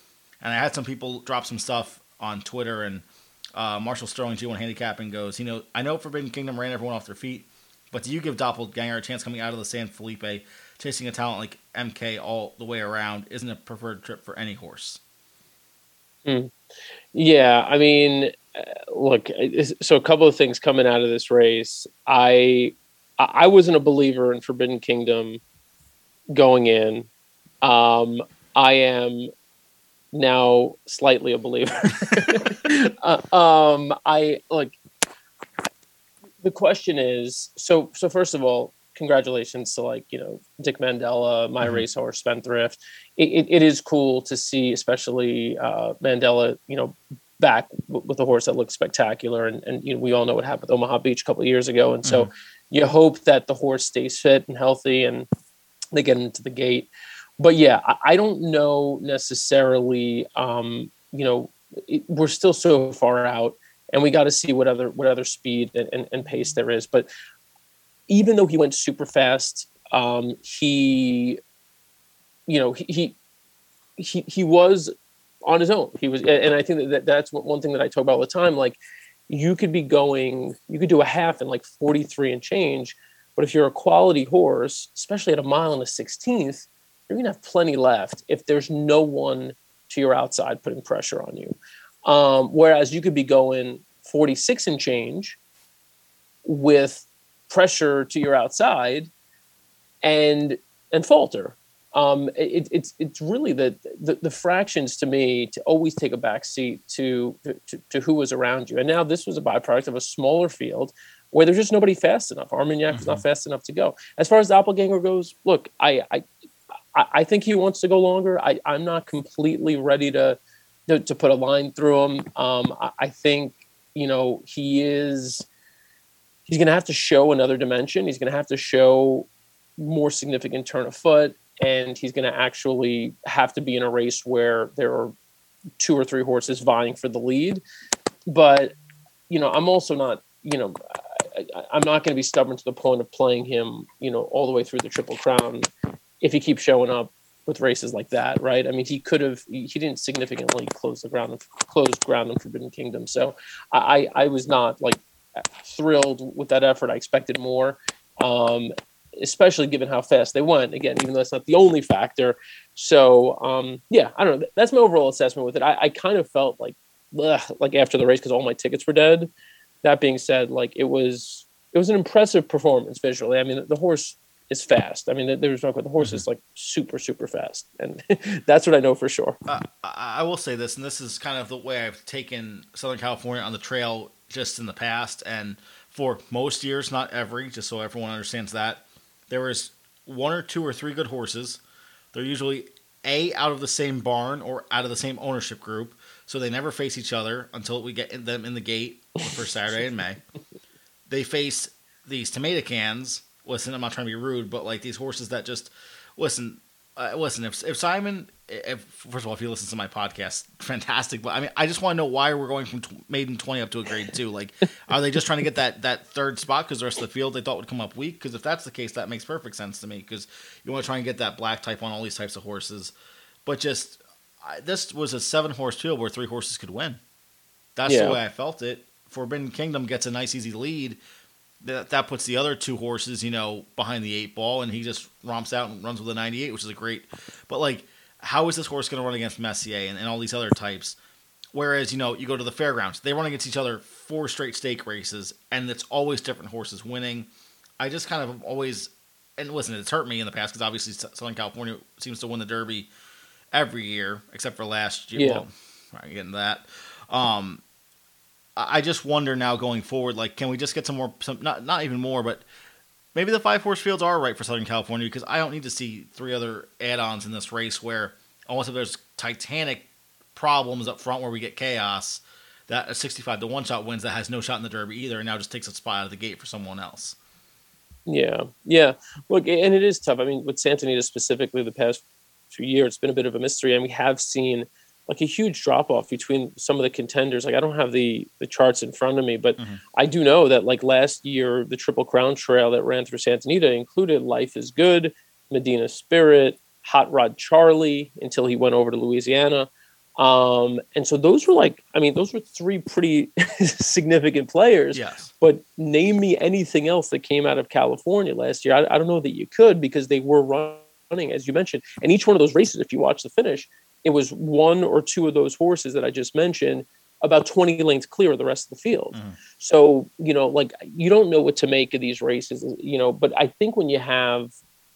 [SPEAKER 1] And I had some people drop some stuff on Twitter, and uh, Marshall Sterling G1 handicapping goes, you know, I know Forbidden Kingdom ran everyone off their feet, but do you give Doppelganger a chance coming out of the San Felipe, chasing a talent like MK all the way around? Isn't a preferred trip for any horse?
[SPEAKER 2] Yeah, I mean, uh, look. So a couple of things coming out of this race. I I I wasn't a believer in Forbidden Kingdom going in. Um, I am now slightly a believer. uh, um, I like. The question is so. So first of all, congratulations to like you know Dick Mandella, my
[SPEAKER 1] Mhm.
[SPEAKER 2] racehorse Spendthrift. It, it, it is cool to see, especially uh, Mandella. You know, back w- with a horse that looks spectacular, and and you know we all know what happened with Omaha Beach a couple of years ago, and so you hope that the horse stays fit and healthy, and they get into the gate. But yeah, I, I don't know necessarily. Um, you know, it, we're still so far out, and we got to see what other what other speed and, and, and pace there is. But even though he went super fast, um, he, you know, he, he he was on his own. He was, and I think that- that that's one thing that I talk about all the time. Like, you could be going, you could do a half in like forty three and change, but if you're a quality horse, especially at a mile and a sixteenth, you're gonna have plenty left if there's no one to your outside putting pressure on you. Um, whereas you could be going 46 and change with pressure to your outside and and falter. Um, it, it's it's really the, the the fractions to me to always take a back seat to, to to who was around you. And now this was a byproduct of a smaller field where there's just nobody fast enough. Armagnac was not fast enough to go. As far as Doppelganger goes, look, I I I I think he wants to go longer. I, I'm not completely ready to, to to put a line through him. Um, I, I think you know he is. He's going to have to show another dimension. He's going to have to show more significant turn of foot, and he's going to actually have to be in a race where there are two or three horses vying for the lead. But you know, I'm also not. You know, I, I'm not going to be stubborn to the point of playing him. You know, all the way through the Triple Crown if he keeps showing up with races like that, right? I mean, he could have he didn't significantly close the ground close ground in Forbidden Kingdom, so I I was not like thrilled with that effort. I expected more, um, especially given how fast they went. Again, even though that's not the only factor. So um, yeah, I don't know. That's my overall assessment with it. I, I kind of felt like ugh, like after the race because all my tickets were dead. That being said, like it was it was an impressive performance visually. I mean, the horse is fast. I mean, there's no the horse is like super super fast, and that's what I know for sure.
[SPEAKER 1] Uh, I will say this, and this is kind of the way I've taken Southern California on the trail just in the past, and for most years, not every, just so everyone understands that there was one or two or three good horses. They're usually a out of the same barn or out of the same ownership group, so they never face each other until we get them in the gate the first Saturday in May. They face these tomato cans. Listen, I'm not trying to be rude, but like these horses that just listen. Uh, listen, if if Simon, if first of all, if you listen to my podcast, fantastic. But I mean, I just want to know why we're going from tw- maiden twenty up to a grade two. Like, are they just trying to get that that third spot because the rest of the field they thought would come up weak? Because if that's the case, that makes perfect sense to me. Because you want to try and get that black type on all these types of horses. But just I, this was a seven horse field where three horses could win. That's
[SPEAKER 2] Yeah.
[SPEAKER 1] the way I felt it. Forbidden Kingdom gets a nice easy lead. That that puts the other two horses, you know, behind the eight ball, and he just romps out and runs with a 98, which is a great. But like, how is this horse going to run against Messier and, and all these other types? Whereas you know, you go to the fairgrounds, they run against each other four straight stake races, and it's always different horses winning. I just kind of always, and listen, it's hurt me in the past because obviously Southern California seems to win the Derby every year except for last year.
[SPEAKER 2] Yeah.
[SPEAKER 1] Well, I get into that. Um, I I just wonder now going forward, like, can we just get some more, some not not even more, but maybe the five horse fields are right for Southern California because I don't need to see three other add-ons in this race where almost if there's titanic problems up front where we get chaos, that a 65 to one shot wins that has no shot in the Derby either, and now just takes a spot out of the gate for someone else.
[SPEAKER 2] Yeah, yeah. Look, and it is tough. I mean, with Santa Anita specifically, the past few years, it's been a bit of a mystery, and we have seen like a huge drop off between some of the contenders. Like I don't have the the charts in front of me, but
[SPEAKER 1] Mhm.
[SPEAKER 2] I do know that like last year the Triple Crown Trail that ran through Santa Anita included Life is Good, Medina Spirit, Hot Rod Charlie until he went over to Louisiana. Um, and so those were like, I mean, those were three pretty significant players.
[SPEAKER 1] Yes.
[SPEAKER 2] But name me anything else that came out of California last year. I, I don't know that you could because they were running, as you mentioned. And each one of those races, if you watch the finish, it was one or two of those horses that I just mentioned about 20 lengths clear of the rest of the field.
[SPEAKER 1] Mhm.
[SPEAKER 2] So, you know, like you don't know what to make of these races, you know, but I think when you have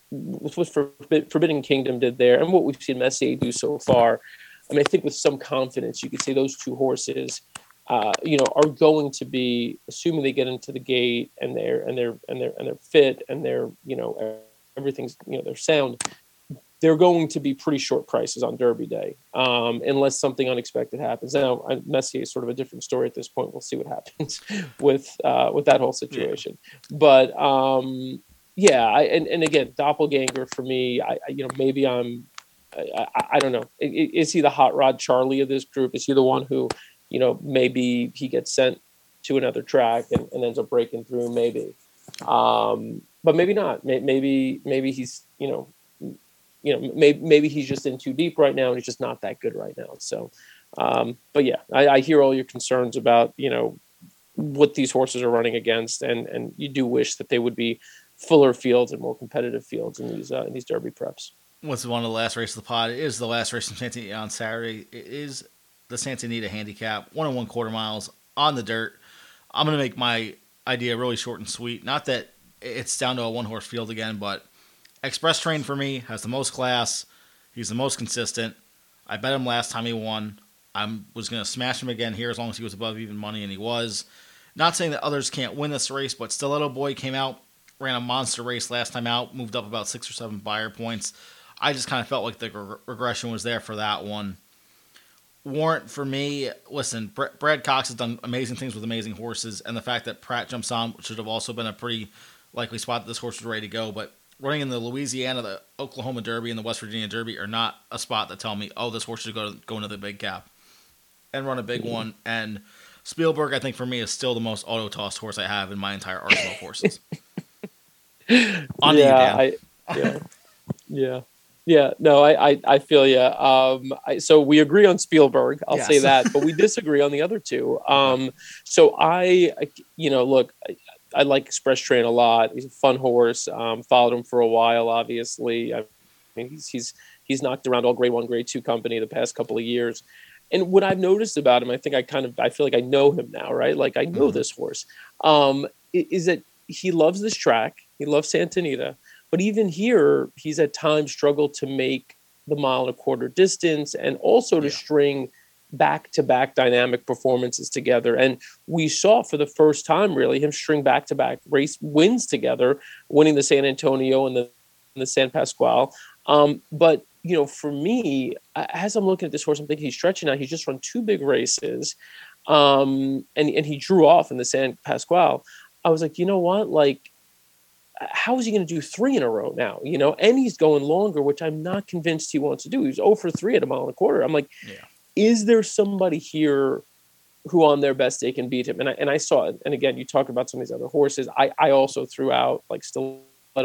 [SPEAKER 2] what Forbid- Forbidden Kingdom did there and what we've seen Messier do so far, I mean, I think with some confidence, you could say those two horses, uh, you know, are going to be, assuming they get into the gate and they're and they're and they're and they're fit and they're, you know, everything's, you know, they're sound. They're going to be pretty short prices on Derby Day, um, unless something unexpected happens. Now, Messier is sort of a different story at this point. We'll see what happens with uh, with that whole situation. But um, yeah, I, and and again, doppelganger for me. I, I you know maybe I'm I, I, I don't know. Is he the hot rod Charlie of this group? Is he the one who, you know, maybe he gets sent to another track and, and ends up breaking through? Maybe, um, but maybe not. Maybe maybe he's you know, you know, maybe maybe he's just in too deep right now and he's just not that good right now. So, um, but yeah, I, I hear all your concerns about you know what these horses are running against, and and you do wish that they would be fuller fields and more competitive fields in these uh, in these Derby preps.
[SPEAKER 1] What's one of the last races of the pod? It is the last race in Santa on Saturday. It is the Santa Anita handicap, one and one quarter miles on the dirt. I'm gonna make my idea really short and sweet. Not that it's down to a one horse field again, but Express Train for me has the most class. He's the most consistent. I bet him last time he won. I was gonna smash him again here as long as he was above even money, and he was. Not saying that others can't win this race, but Stiletto Boy came out, ran a monster race last time out, moved up about six or seven Beyer points. I just kind of felt like the reg- regression was there for that one. Warrant for me, listen, Br- Brad Cox has done amazing things with amazing horses, and the fact that Prat jumps on should have also been a pretty likely spot that this horse was ready to go. But running in the Louisiana, the Oklahoma Derby, and the West Virginia Derby are not a spot that tell me, oh, this horse should go to, go into the big cap and run a big one. And Spielberg, I think for me, is still the most auto tossed horse I have in my entire arsenal of horses. On you,
[SPEAKER 2] yeah. I, yeah, yeah, yeah. No, I, I, I feel you. Um, I, so we agree on Spielberg. I'll say that, but we disagree on the other two. Um, so I, I- you know, look, I, like Express Train a lot. He's a fun horse. Um, followed him for a while, obviously. I mean, he's he's he's knocked around all Grade One, Grade Two company the past couple of years. And what I've noticed about him, I think I kind of I feel like I know him now, right? Like I know
[SPEAKER 1] Mhm.
[SPEAKER 2] this horse. Um, is that he loves this track. He loves Santa Anita, but even here, he's at times struggled to make the mile and a quarter distance, and also to
[SPEAKER 1] Yeah.
[SPEAKER 2] string back to back dynamic performances together. And we saw for the first time, really, him string back to back race wins together, winning the San Antonio and the, and the San Pasqual. Um, but you know, for me, as I'm looking at this horse, I'm thinking he's stretching out. He's just run two big races, um, and and he drew off in the San Pasqual. I was like, you know what, like. How is he going to do three in a row now? You know, and he's going longer, which I'm not convinced he wants to do. He's 0 for three at a mile and a quarter. I'm like,
[SPEAKER 1] Yeah.
[SPEAKER 2] Is there somebody here who on their best day can beat him? And I, and I saw it. And again, you talk about some of these other horses. I, I also threw out like Stiletto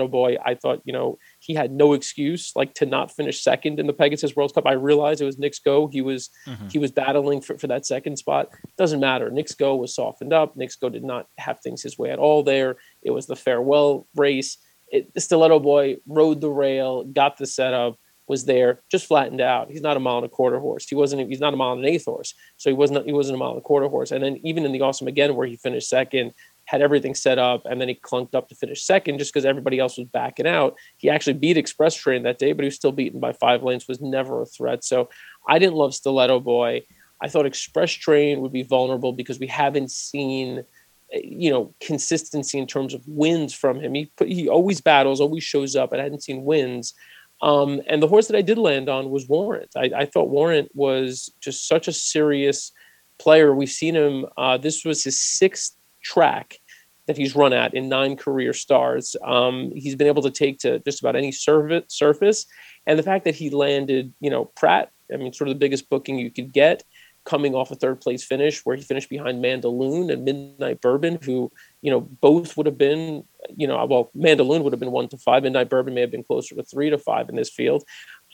[SPEAKER 2] Boy. I thought, you know, he had no excuse like to not finish second in the Pegasus World Cup. I realized it was Knicks Go. He was
[SPEAKER 1] Mhm.
[SPEAKER 2] he was battling for, for that second spot. Doesn't matter. Knicks Go was softened up. Knicks Go did not have things his way at all there. It was the farewell race. It, Stiletto Boy rode the rail, got the setup, was there, just flattened out. He's not a mile and a quarter horse. He wasn't. He's not a mile and an eighth horse. So he wasn't. He wasn't a mile and a quarter horse. And then even in the Awesome again, where he finished second, had everything set up, and then he clunked up to finish second just because everybody else was backing out. He actually beat Express Train that day, but he was still beaten by five lanes. Was never a threat. So I didn't love Stiletto Boy. I thought Express Train would be vulnerable because we haven't seen, uh, you know, consistency in terms of wins from him. He he always battles, always shows up, I hadn't seen wins. Um, and the horse that I did land on was Warrant. I, I thought Warrant was just such a serious player. We've seen him. Uh, this was his sixth track that he's run at in nine career stars. Um, he's been able to take to just about any surface, surface, and the fact that he landed, you know, Prat I mean, sort of the biggest booking you could get, coming off a third place finish where he finished behind Mandaloun and Midnight Bourbon, who you know both would have been, you know, well, Mandaloun would have been one to five, Midnight Bourbon may have been closer to three to five in this field.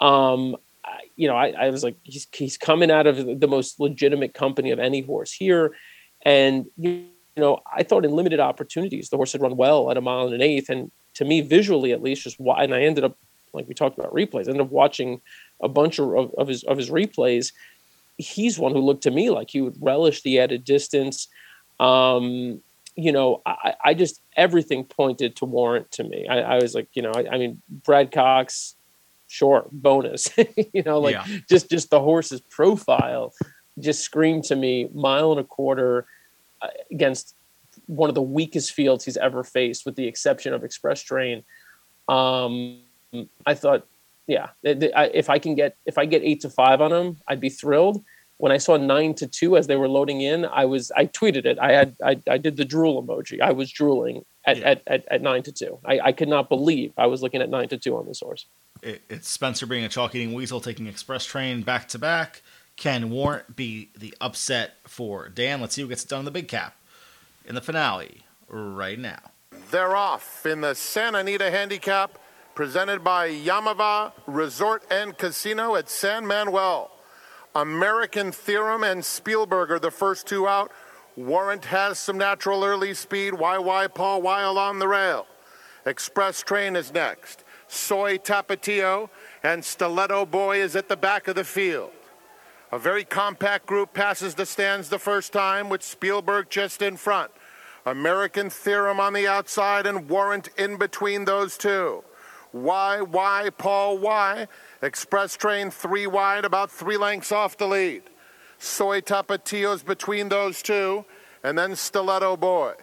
[SPEAKER 2] Um, I, you know, I, I was like, he's he's coming out of the most legitimate company of any horse here, and you know, I thought in limited opportunities the horse had run well at a mile and an eighth, and to me, visually at least, just why, and I ended up like we talked about replays, I ended up watching a bunch of, of, of his of his replays. He's one who looked to me like he would relish the added distance. Um, you know, I, I just everything pointed to warrant to me. I, I was like, you know, I, I mean, Brad Cox, sure, bonus. you know, like
[SPEAKER 1] Yeah.
[SPEAKER 2] just just the horse's profile just screamed to me mile and a quarter uh, against one of the weakest fields he's ever faced, with the exception of Express Train. Um, I thought, yeah, th- th- I- if I can get if I get eight to five on him, I'd be thrilled. When I saw nine to two as they were loading in, I was I tweeted it. I had I, I did the drool emoji. I was drooling at,
[SPEAKER 1] Yeah.
[SPEAKER 2] at, at, at nine to two. I, I could not believe I was looking at nine to two on this horse.
[SPEAKER 1] It, it's Spencer being a chalk eating weasel, taking express train back to back. Can Warrant be the upset for Dan? Let's see who gets it done in the big cap in the finale right now.
[SPEAKER 3] They're off in the Santa Anita Handicap, presented by Yamava Resort and Casino at San Manuel. American Theorem and Spielberg are the first two out. Warrant has some natural early speed. YY Paul Weil on the rail. Express Train is next. Soy Tapatio and Stiletto Boy is at the back of the field. A very compact group passes the stands the first time with Spielberg just in front. American Theorem on the outside and Warrant in between those two. Why, why, Paul, why? Express Train three wide, about three lengths off the lead. Soy Tapatio's between those two, and then Stiletto Boy.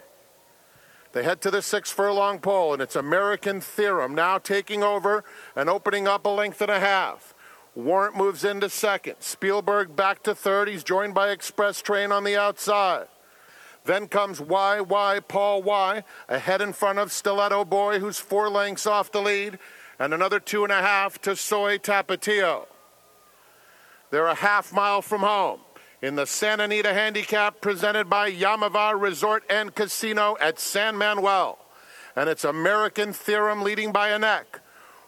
[SPEAKER 3] They head to the six furlong pole, and it's American Theorem now taking over and opening up a length and a half. Warrant moves into second. Spielberg back to third. He's joined by Express Train on the outside. Then comes Y Y Paul Y ahead in front of Stiletto Boy, who's four lengths off the lead, and another two and a half to Soy Tapatio. They're a half mile from home in the Santa Anita Handicap presented by Yamava Resort and Casino at San Manuel. And it's American Theorem leading by a neck.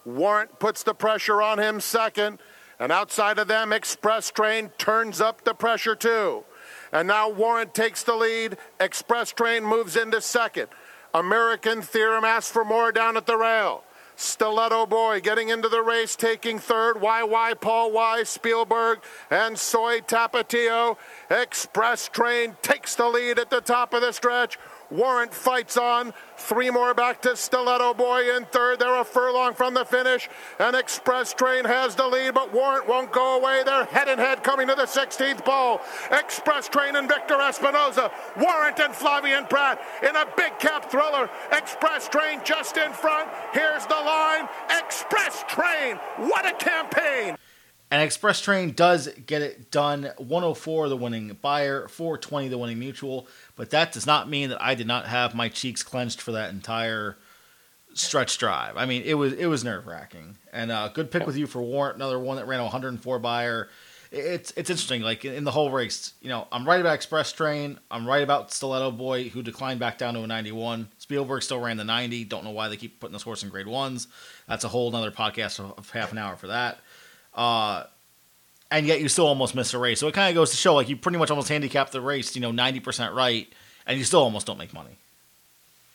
[SPEAKER 3] Warrant puts the pressure on him second, and outside of them, Express Train turns up the pressure too. And now Warrant takes the lead. Express Train moves into second. American Theorem asks for more down at the rail. Stiletto Boy getting into the race, taking third. YY Paul Y, Spielberg, and Soy Tapatio. Express Train takes the lead at the top of the stretch. Warrant fights on. Three more back to Stiletto Boy in third. They're a furlong from the finish. And Express Train has the lead, but Warrant won't go away. They're head and head coming to the 16th pole. Express Train and Victor Espinoza. Warrant and Flavien Prat in a big cap thriller. Express Train just in front. Here's the line. Express Train. What a campaign!
[SPEAKER 1] And Express Train does get it done. 104 the winning Beyer, 420 the winning mutuel. But that does not mean that I did not have my cheeks clenched for that entire stretch drive. I mean, it was it was nerve wracking. And uh, good pick with you for Warrant, another one that ran a 104 Beyer. It's it's interesting. Like in, the whole race, you know, I'm right about Express Train. I'm right about Stiletto Boy, who declined back down to a 91. Spielberg still ran the 90. Don't know why they keep putting this horse in grade ones. That's a whole nother podcast of, of half an hour for that. Uh, and yet you still almost miss a race. So it kind of goes to show like you pretty much almost handicapped the race, you know, 90% right, and you still almost don't make money.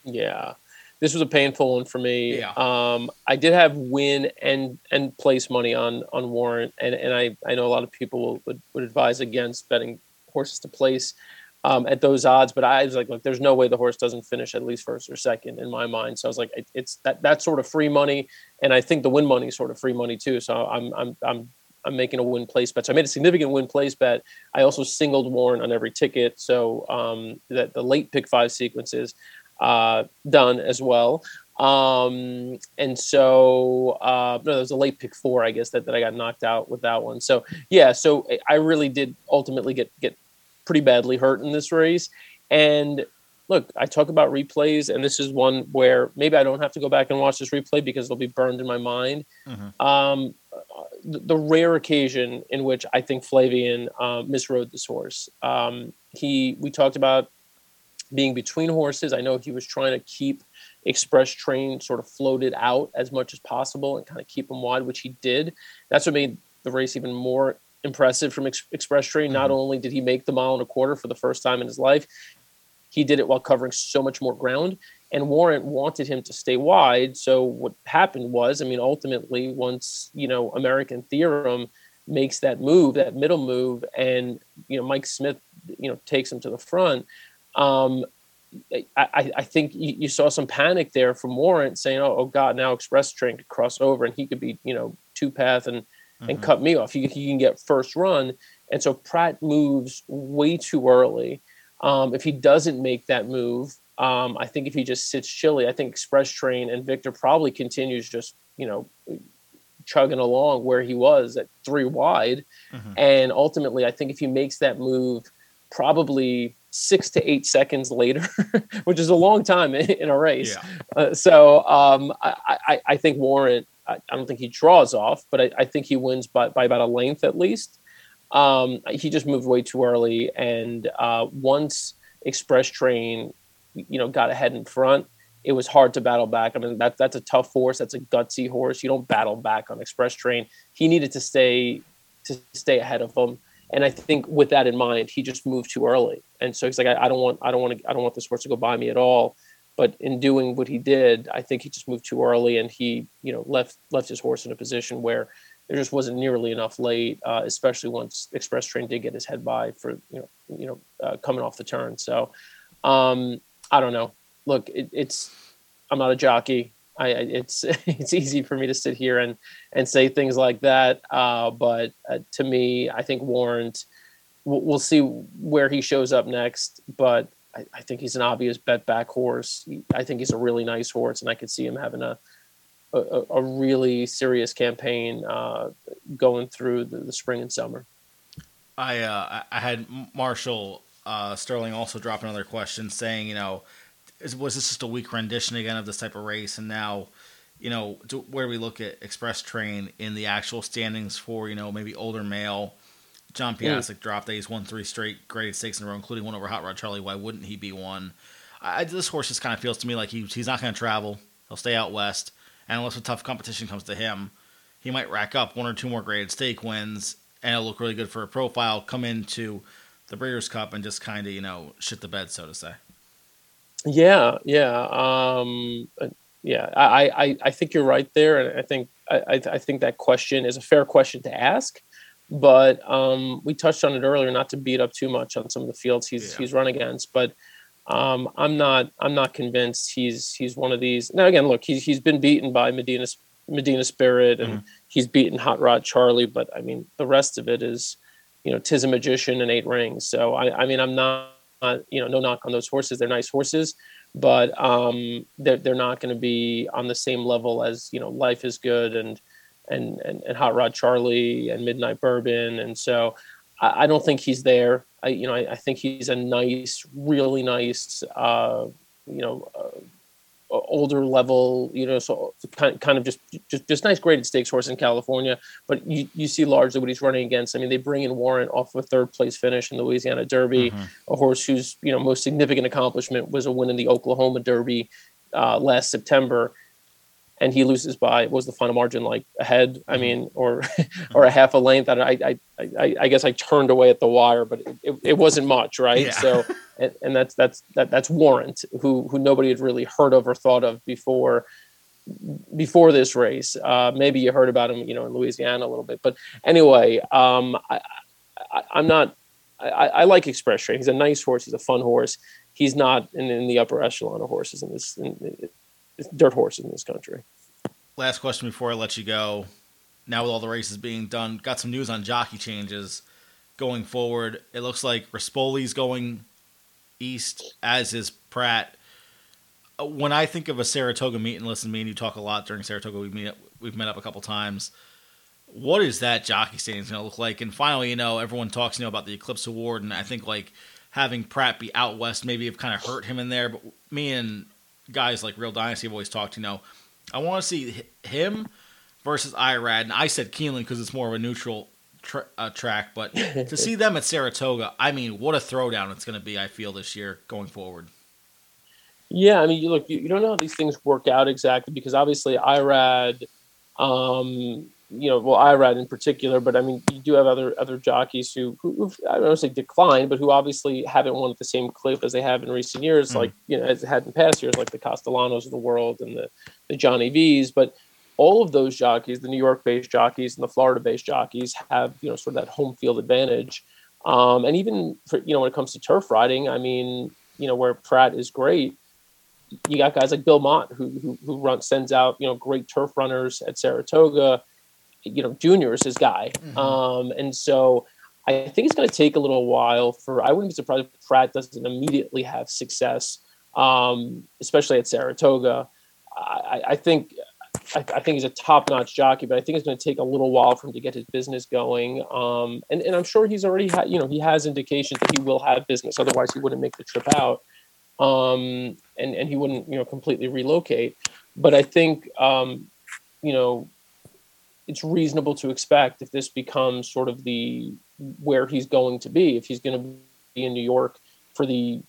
[SPEAKER 2] Yeah, this was a painful one for me.
[SPEAKER 1] Yeah.
[SPEAKER 2] Um, I did have win and and place money on on Warrant, and and I I know a lot of people would would advise against betting horses to place. Um, at those odds, but I was like, look, there's no way the horse doesn't finish at least first or second in my mind. So I was like, it, it's that that's sort of free money, and I think the win money is sort of free money too. So I'm I'm I'm I'm making a win place bet. So I made a significant win place bet. I also singled Warrant on every ticket, so um, that the late pick five sequences uh, done as well. Um, and so uh, no, there was a late pick four, I guess that, that I got knocked out with that one. So yeah, so I really did ultimately get get pretty badly hurt in this race. And look, I talk about replays, and this is one where maybe I don't have to go back and watch this replay because it'll be burned in my mind.
[SPEAKER 1] Mhm.
[SPEAKER 2] Um, the, rare occasion in which I think Flavien uh, misrode this horse. Um, he we talked about being between horses. I know he was trying to keep Express Train sort of floated out as much as possible and kind of keep him wide, which he did. That's what made the race even more impressive from Ex- Express Train. Not only did he make the mile and a quarter for the first time in his life, he did it while covering so much more ground. And Warrant wanted him to stay wide. So what happened was, I mean, ultimately, once you know American Theorem makes that move, that middle move, and you know Mike Smith, you know, takes him to the front. Um, I, I, I think you, saw some panic there from Warrant saying, "Oh, oh God, now Express Train could cross over and he could be, you know, two path and and cut me off. He, he can get first run." And so Prat moves way too early. Um, if he doesn't make that move, um, I think if he just sits chilly, I think Express Train and Victor probably continues just, you know, chugging along where he was at three wide.
[SPEAKER 1] Mhm.
[SPEAKER 2] And ultimately, I think if he makes that move, probably six to eight seconds later, which is a long time in, in a race.
[SPEAKER 1] Yeah.
[SPEAKER 2] Uh, so um, I, I, I think Warrant, I, I don't think he draws off, but I, I think he wins by, by about a length at least. Um, he just moved way too early. And uh, once Express Train, you know, got ahead in front, it was hard to battle back. I mean, that, that's a tough horse. That's a gutsy horse. You don't battle back on Express Train. He needed to stay to stay ahead of him. And I think with that in mind, he just moved too early. And so he's like, I, I don't want, I don't want to, I don't want this horse to go by me at all. But in doing what he did, I think he just moved too early, and he, you know, left left his horse in a position where there just wasn't nearly enough late, uh, especially once Express Train did get his head by for you know, you know, uh, coming off the turn. So um, I don't know. Look, it, it's I'm not a jockey. I, it's it's easy for me to sit here and and say things like that. Uh, but uh, to me, I think Warrant. We'll, we'll see where he shows up next, but I, I think he's an obvious bet back horse. I think he's a really nice horse, and I could see him having a a, a really serious campaign uh, going through the, the spring and summer.
[SPEAKER 1] I uh, I had Marshall uh, Sterling also dropped another question saying, you know, is, was this just a weak rendition again of this type of race? And now, you know, where we look at Express Train in the actual standings for, you know, maybe older male, John Piasek dropped that he's won three straight graded stakes in a row, including one over Hot Rod Charlie. Why wouldn't he be one? I, I- this horse just kind of feels to me like he, he's not going to travel. He'll stay out west, and unless a tough competition comes to him, he might rack up one or two more graded stake wins, and it'll look really good for a profile. Come into the Breeders' Cup and just kind of you know shit the bed, so to say.
[SPEAKER 2] Yeah, yeah, um, uh, yeah. I, I, I think you're right there, and I think I, I think that question is a fair question to ask. But um, we touched on it earlier, not to beat up too much on some of the fields he's
[SPEAKER 1] Yeah.
[SPEAKER 2] he's run against, but um, I'm not I'm not convinced he's he's one of these. Now again, look, he's he's been beaten by Medina Medina Spirit, and he's beaten Hot Rod Charlie, but I mean the rest of it is, you know, Tizamagician and Eight Rings. So I I mean I'm not you know, no knock on those horses. They're nice horses, but um, they're they're not going to be on the same level as you know, Life is Good and and and, and Hot Rod Charlie and Midnight Bourbon. And so I, I don't think he's there. I you know, I, I think he's a nice, really nice, uh, you know. Uh, older level you know so kind, kind of just, just just nice graded stakes horse in california but you, you see largely what he's running against. I mean they bring in Warrant off of a third place finish in the louisiana derby a horse whose you know most significant accomplishment was a win in the Oklahoma Derby uh, last September, and he loses by what was the final margin like a head? I mean, or or a half a length. I, I I I guess I turned away at the wire, but it, it, wasn't much, right?
[SPEAKER 1] Yeah.
[SPEAKER 2] So and, and that's that's that that's Warrant, who who nobody had really heard of or thought of before before this race. Uh, maybe you heard about him, you know, in Louisiana a little bit, but anyway, um, I, I, I'm not. I, I like Express Train. He's a nice horse. He's a fun horse. He's not in, in the upper echelon of horses in this in, dirt horses in this country.
[SPEAKER 1] Last question before I let you go. Now with all the races being done, got some news on jockey changes going forward. It looks like Rispoli's going east, as is Prat. Uh, When I think of a Saratoga meet, and listen me and you talk a lot during Saratoga, we've met, we've met up a couple times. What is that jockey standing going to look like? And finally, you know, everyone talks you know about the Eclipse Award, and I think like having Prat be out west maybe have kind of hurt him in there. But me and guys like Real Dynasty have always talked, you know, I want to see him versus Irad, and I said Keeneland because it's more of a neutral tra- uh, track. But to see them at Saratoga, I mean, what a throwdown it's going to be. I feel this year going forward.
[SPEAKER 2] Yeah, I mean, you look, you, you don't know how these things work out exactly because obviously IRAD, um, you know, well, IRAD in particular, but I mean, you do have other other jockeys who, who I don't want to say declined, but who obviously haven't won at the same clip as they have in recent years,
[SPEAKER 1] Mhm.
[SPEAKER 2] like you know, as it had in past years, like the Castellanos of the world and the the Johnny V's, but. All of those jockeys, the New York-based jockeys and the Florida-based jockeys, have you know sort of that home field advantage, um, and even for you know when it comes to turf riding, I mean, you know where Prat is great, you got guys like Bill Mott who who, who run, sends out you know great turf runners at Saratoga. You know, Junior is his guy,
[SPEAKER 1] Mhm.
[SPEAKER 2] um, and so I think it's going to take a little while for. I wouldn't be surprised if Prat doesn't immediately have success, um, especially at Saratoga. I, I- I think. I, I think he's a top-notch jockey, but I think it's going to take a little while for him to get his business going. Um, and, and I'm sure he's already had, you know, he has indications that he will have business. Otherwise, he wouldn't make the trip out um, and and he wouldn't you know completely relocate. But I think um, you know it's reasonable to expect if this becomes sort of the where he's going to be if he's going to be in New York for the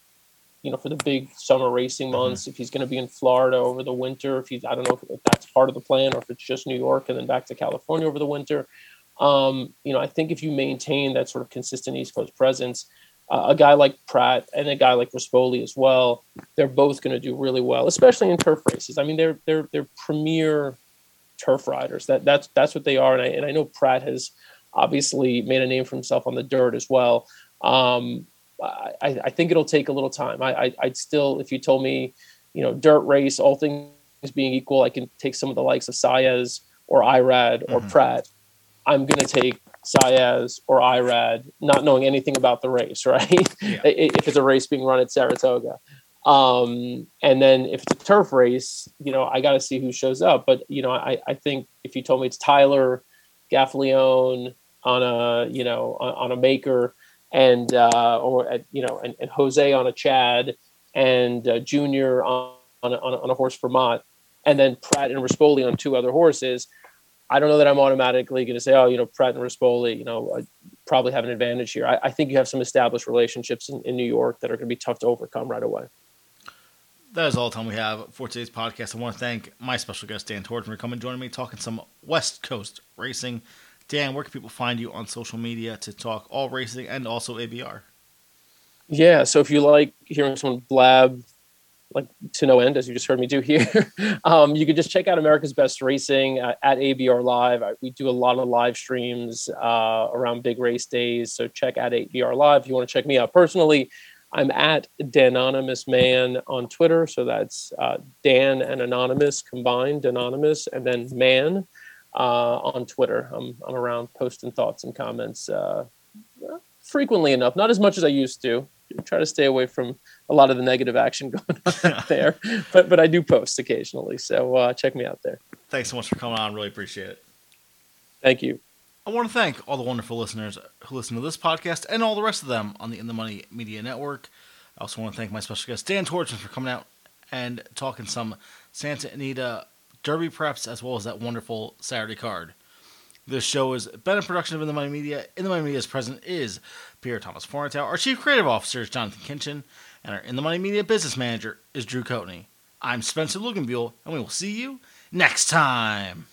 [SPEAKER 2] you know for the big summer racing months if he's going to be in Florida over the winter if he's I don't know if that's part of the plan or if it's just New York and then back to California over the winter um, you know I think if you maintain that sort of consistent East Coast presence uh, a guy like Prat and a guy like Rispoli as well, they're both going to do really well, especially in turf races. I mean, they're they're they're premier turf riders. That that's that's what they are, and I and I know Prat has obviously made a name for himself on the dirt as well. Um, I, I think it'll take a little time. I, I I'd still, if you told me, you know, dirt race, all things being equal, I can take some of the likes of Saez or Irad or
[SPEAKER 1] Mhm.
[SPEAKER 2] Prat. I'm going to take Saez or Irad, not knowing anything about the race, right?
[SPEAKER 1] Yeah.
[SPEAKER 2] if it's a race being run at Saratoga. Um, and then if it's a turf race, you know, I got to see who shows up. But, you know, I, I think if you told me it's Tyler Gaffalione on a, you know, on, on a maker and, uh, or, at, you know, and, and Jose on a Chad and uh, Junior on, on, a, on, a, horse for Mott, and then Prat and Rispoli on two other horses. I don't know that I'm automatically going to say, oh, you know, Prat and Rispoli, you know, uh, probably have an advantage here. I, I think you have some established relationships in, in New York that are going to be tough to overcome right away.
[SPEAKER 1] That is all the time we have for today's podcast. I want to thank my special guest, Dan Tordjman, for coming and joining me, talking some West Coast racing. Dan, where can people find you on social media to talk all racing and also ABR?
[SPEAKER 2] Yeah. So if you like hearing someone blab like to no end, as you just heard me do here, um, you can just check out America's Best Racing uh, at ABR Live. I, we do a lot of live streams uh, around big race days. So check out ABR Live. If you want to check me out personally, I'm at Danonymous Man on Twitter. So that's uh, Dan and Anonymous combined, Anonymous, and then Man uh, on Twitter. I'm, I'm around posting thoughts and comments uh, frequently enough, not as much as I used to. Try to stay away from a lot of the negative action going on out there, but but I do post occasionally. So uh, check me out there.
[SPEAKER 1] Thanks so much for coming on. Really appreciate it.
[SPEAKER 2] Thank you.
[SPEAKER 1] I want to thank all the wonderful listeners who listen to this podcast and all the rest of them on the In the Money Media Network. I also want to thank my special guest, Dan Tordjman, for coming out and talking some Santa Anita Derby preps as well as that wonderful Saturday card. This show has been a production of In the Money Media. In the Money Media's president is Pierre Thomas Fornatow. Our chief creative officer is Jonathan Kinchin. And our In the Money Media business manager is Drew Coatney. I'm Spencer Luganbuell, and we will see you next time.